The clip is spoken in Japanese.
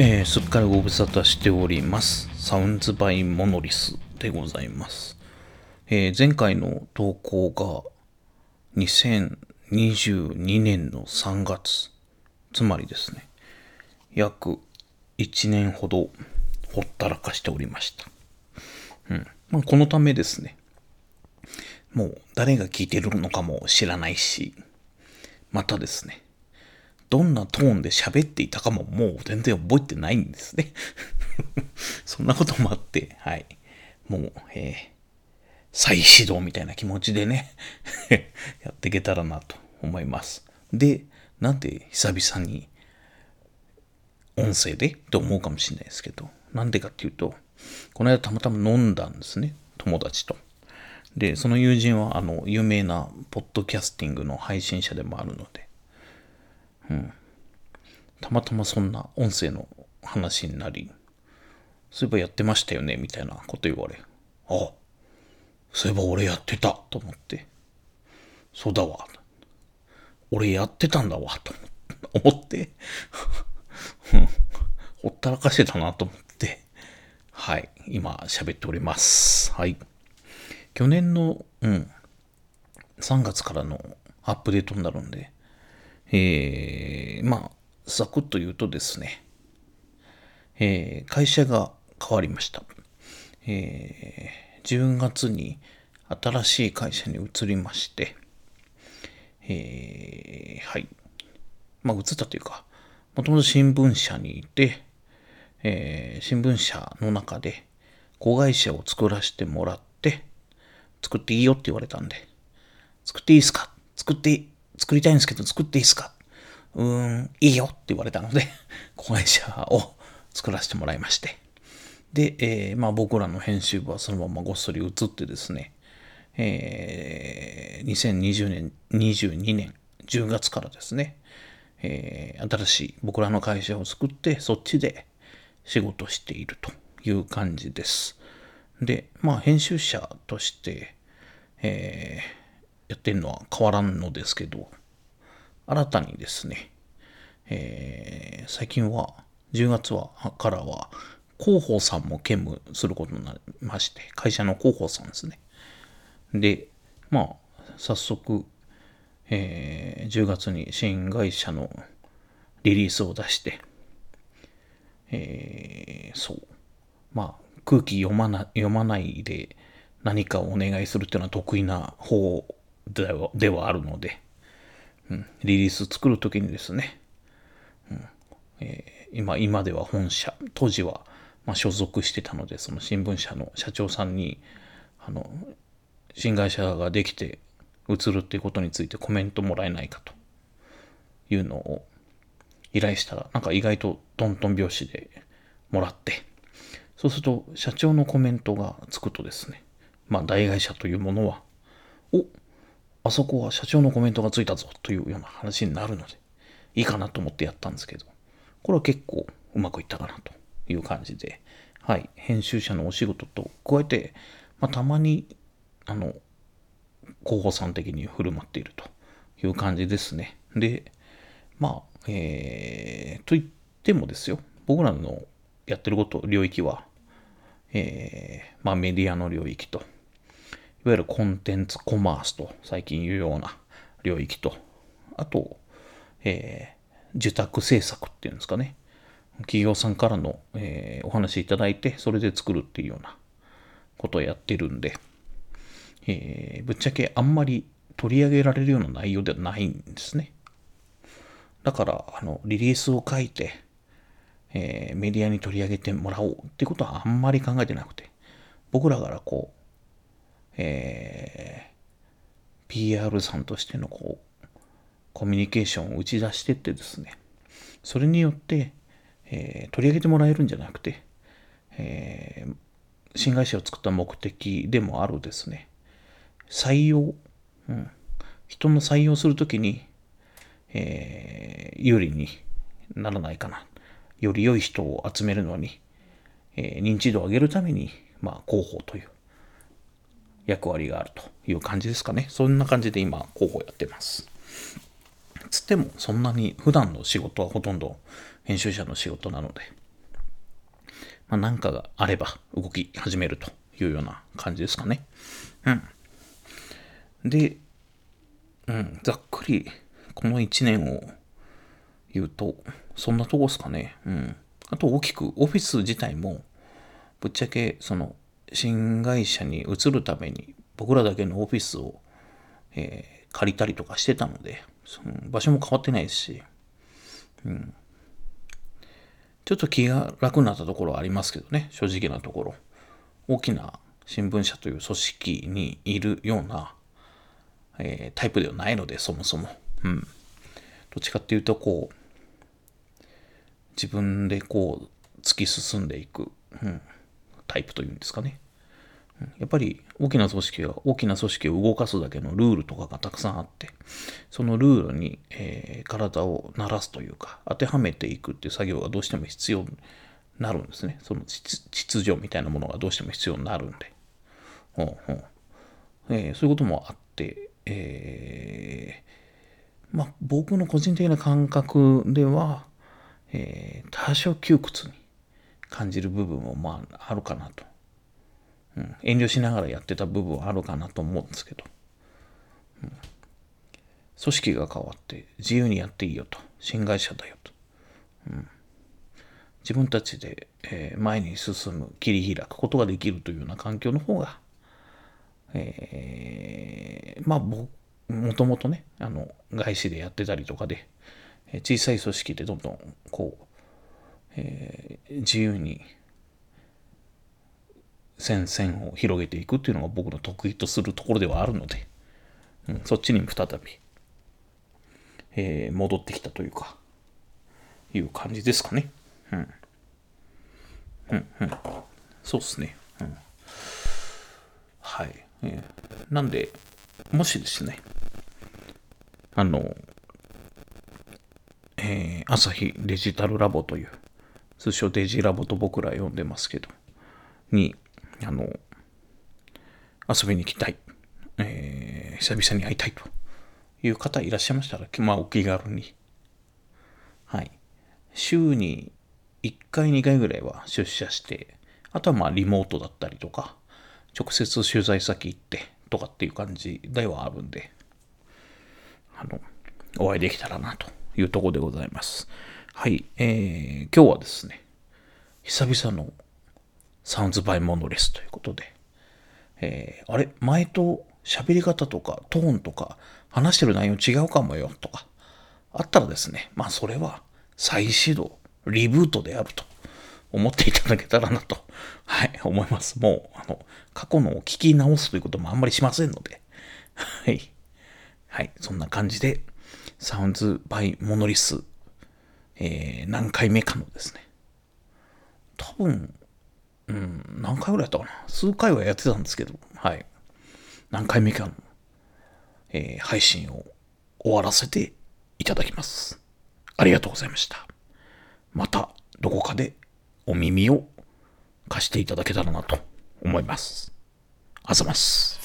えー、すっかりご無沙汰しております。サウンズバイモノリスでございます。えー前回の投稿が2022年の3月。つまりですね、約1年ほどほったらかしておりました。うん。まあ、このためですね、もう誰が聞いてるのかも知らないし、またですね、どんなトーンで喋っていたかももう全然覚えてないんですね。そんなこともあって、はい。もう、えー再始動みたいな気持ちでね、やっていけたらなと思います。で、なんで久々に音声でって思うかもしれないですけど、なんでかっていうと、この間たまたま飲んだんですね、友達と。で、その友人は、あの、有名なポッドキャスティングの配信者でもあるので、たまたまそんな音声の話になり、そういえばやってましたよね、みたいなこと言われ、あ、そういえば俺やってた、と思って、そうだわ、俺やってたんだわ、と思って、ほったらかしてたなと思って、はい、今喋っております。はい。去年の、うん、3月からのアップデートになるんで、えー、まあ、ざくっと言うとですね、えー会社が変わりました。えー10月に新しい会社に移りまして、えーはい。まあ、移ったというか、もともと新聞社にいて、えー新聞社の中で子会社を作らせてもらって、作っていいよって言われたんで、作っていいですか？作って、作りたいんですけど作っていいですか？うーん、いいよって言われたので、子会社を作らせてもらいまして。で、えーまあ僕らの編集部はそのままごっそり移ってですね、えー2020年、22年10月からですね、えー新しい僕らの会社を作って、そっちで仕事しているという感じです。で、まあ編集者として、えーやってるのは変わらんのですけど、新たにですね、えー最近は10月はからは広報さんも兼務することになりまして会社の広報さんですね。でまあ早速、えー10月に新会社のリリースを出してえーそう。まあ空気読まな読まないで何かをお願いするっていうのは得意な方ではではあるので、うん、リリース作るときにですね、うんえー今今では本社当時は、まあ、所属してたのでその新聞社の社長さんにあの新会社ができて移るっていうことについてコメントもらえないかというのを依頼したらなんか意外とトントン拍子でもらってそうすると社長のコメントがつくとですねまあ大会社というものはおあそこは社長のコメントがついたぞというような話になるのでいいかなと思ってやったんですけどこれは結構うまくいったかなという感じで、はい、編集者のお仕事と加えて、まあ、たまにあの広報さん的に振る舞っているという感じですね。で、まあ、えー、と言ってもですよ、僕らのやってること、領域は、えー、まあメディアの領域と、いわゆるコンテンツコマースと最近言うような領域と、あと、えー受託制作っていうんですかね。企業さんからの、えーお話いただいて、それで作るっていうようなことをやってるんで、えーぶっちゃけあんまり取り上げられるような内容ではないんですね。だから、あの、リリースを書いて、えーメディアに取り上げてもらおうってことはあんまり考えてなくて、僕らからこう、えー PR さんとしてのこう、コミュニケーションを打ち出してってですね、それによって、えー取り上げてもらえるんじゃなくて、えー新会社を作った目的でもあるですね、採用、うん、人の採用するときに、えー有利にならないかな。より良い人を集めるのに、え認知度を上げるために、まあ、広報という役割があるという感じですかね。そんな感じで今、広報やってます。つっても、そんなに普段の仕事はほとんど編集者の仕事なので、まあ、なんかがあれば動き始めるというような感じですかね。うん。で、うん、ざっくりこの1年を言うと、そんなとこですかね。うん。あと大きくオフィス自体も、ぶっちゃけその新会社に移るために僕らだけのオフィスを、えー、借りたりとかしてたので、その場所も変わってないですし、うん。ちょっと気が楽になったところはありますけどね、正直なところ。大きな新聞社という組織にいるような、えー、タイプではないので、そもそも。うん。どっちかっていうと、こう、自分でこう、突き進んでいく、うん、タイプというんですかね。やっぱり大きな組織は大きな組織を動かすだけのルールとかがたくさんあって、そのルールに、えー、体を慣らすというか、当てはめていくっていう作業がどうしても必要になるんですね。その秩序みたいなものがどうしても必要になるんで。ほうほうえー、そういうこともあって、えー、まあ僕の個人的な感覚では、え、多少窮屈に感じる部分もまああるかなと。うん、遠慮しながらやってた部分はあるかなと思うんですけど、うん、組織が変わって自由にやっていいよと。新会社だよと、うん、自分たちで、えー、前に進む切り開くことができるというような環境の方が、えー、まあ僕もともとねあの外資でやってたりとかで小さい組織でどんどんこう、えー、自由に戦線を広げていくっていうのが僕の得意とするところではあるので、うん、そっちに再び、えー、戻ってきたというか、いう感じですかね。うん。うんうん。そうっすね。うん。はい。えー、なんで、もしですね、あの、えー、朝日デジタルラボという、通称デジラボと僕ら呼んでますけど、に、あの、遊びに行きたい、えー、久々に会いたいという方いらっしゃいましたら、まあ、お気軽に。はい。週に1回、2回ぐらいは出社して、あとはまあ、リモートだったりとか、直接取材先行ってとかっていう感じではあるんで、あの、お会いできたらなというところでございます。はい。えー、今日はですね、久々のサウンズバイモノレスということで、えー、あれ？前と喋り方とかトーンとか話してる内容違うかもよとかあったらですね、まあそれは再始動、リブートであると思っていただけたらなと、はい、思います。もう、あの、過去のを聞き直すということもあんまりしませんので、はい。はい、そんな感じで、サウンズバイモノリス、えー、何回目かのですね、多分、うん、何回ぐらいやったかな数回はやってたんですけど、はい。何回目かの、えー、配信を終わらせていただきます。ありがとうございました。またどこかでお耳を貸していただけたらなと思います。あざます。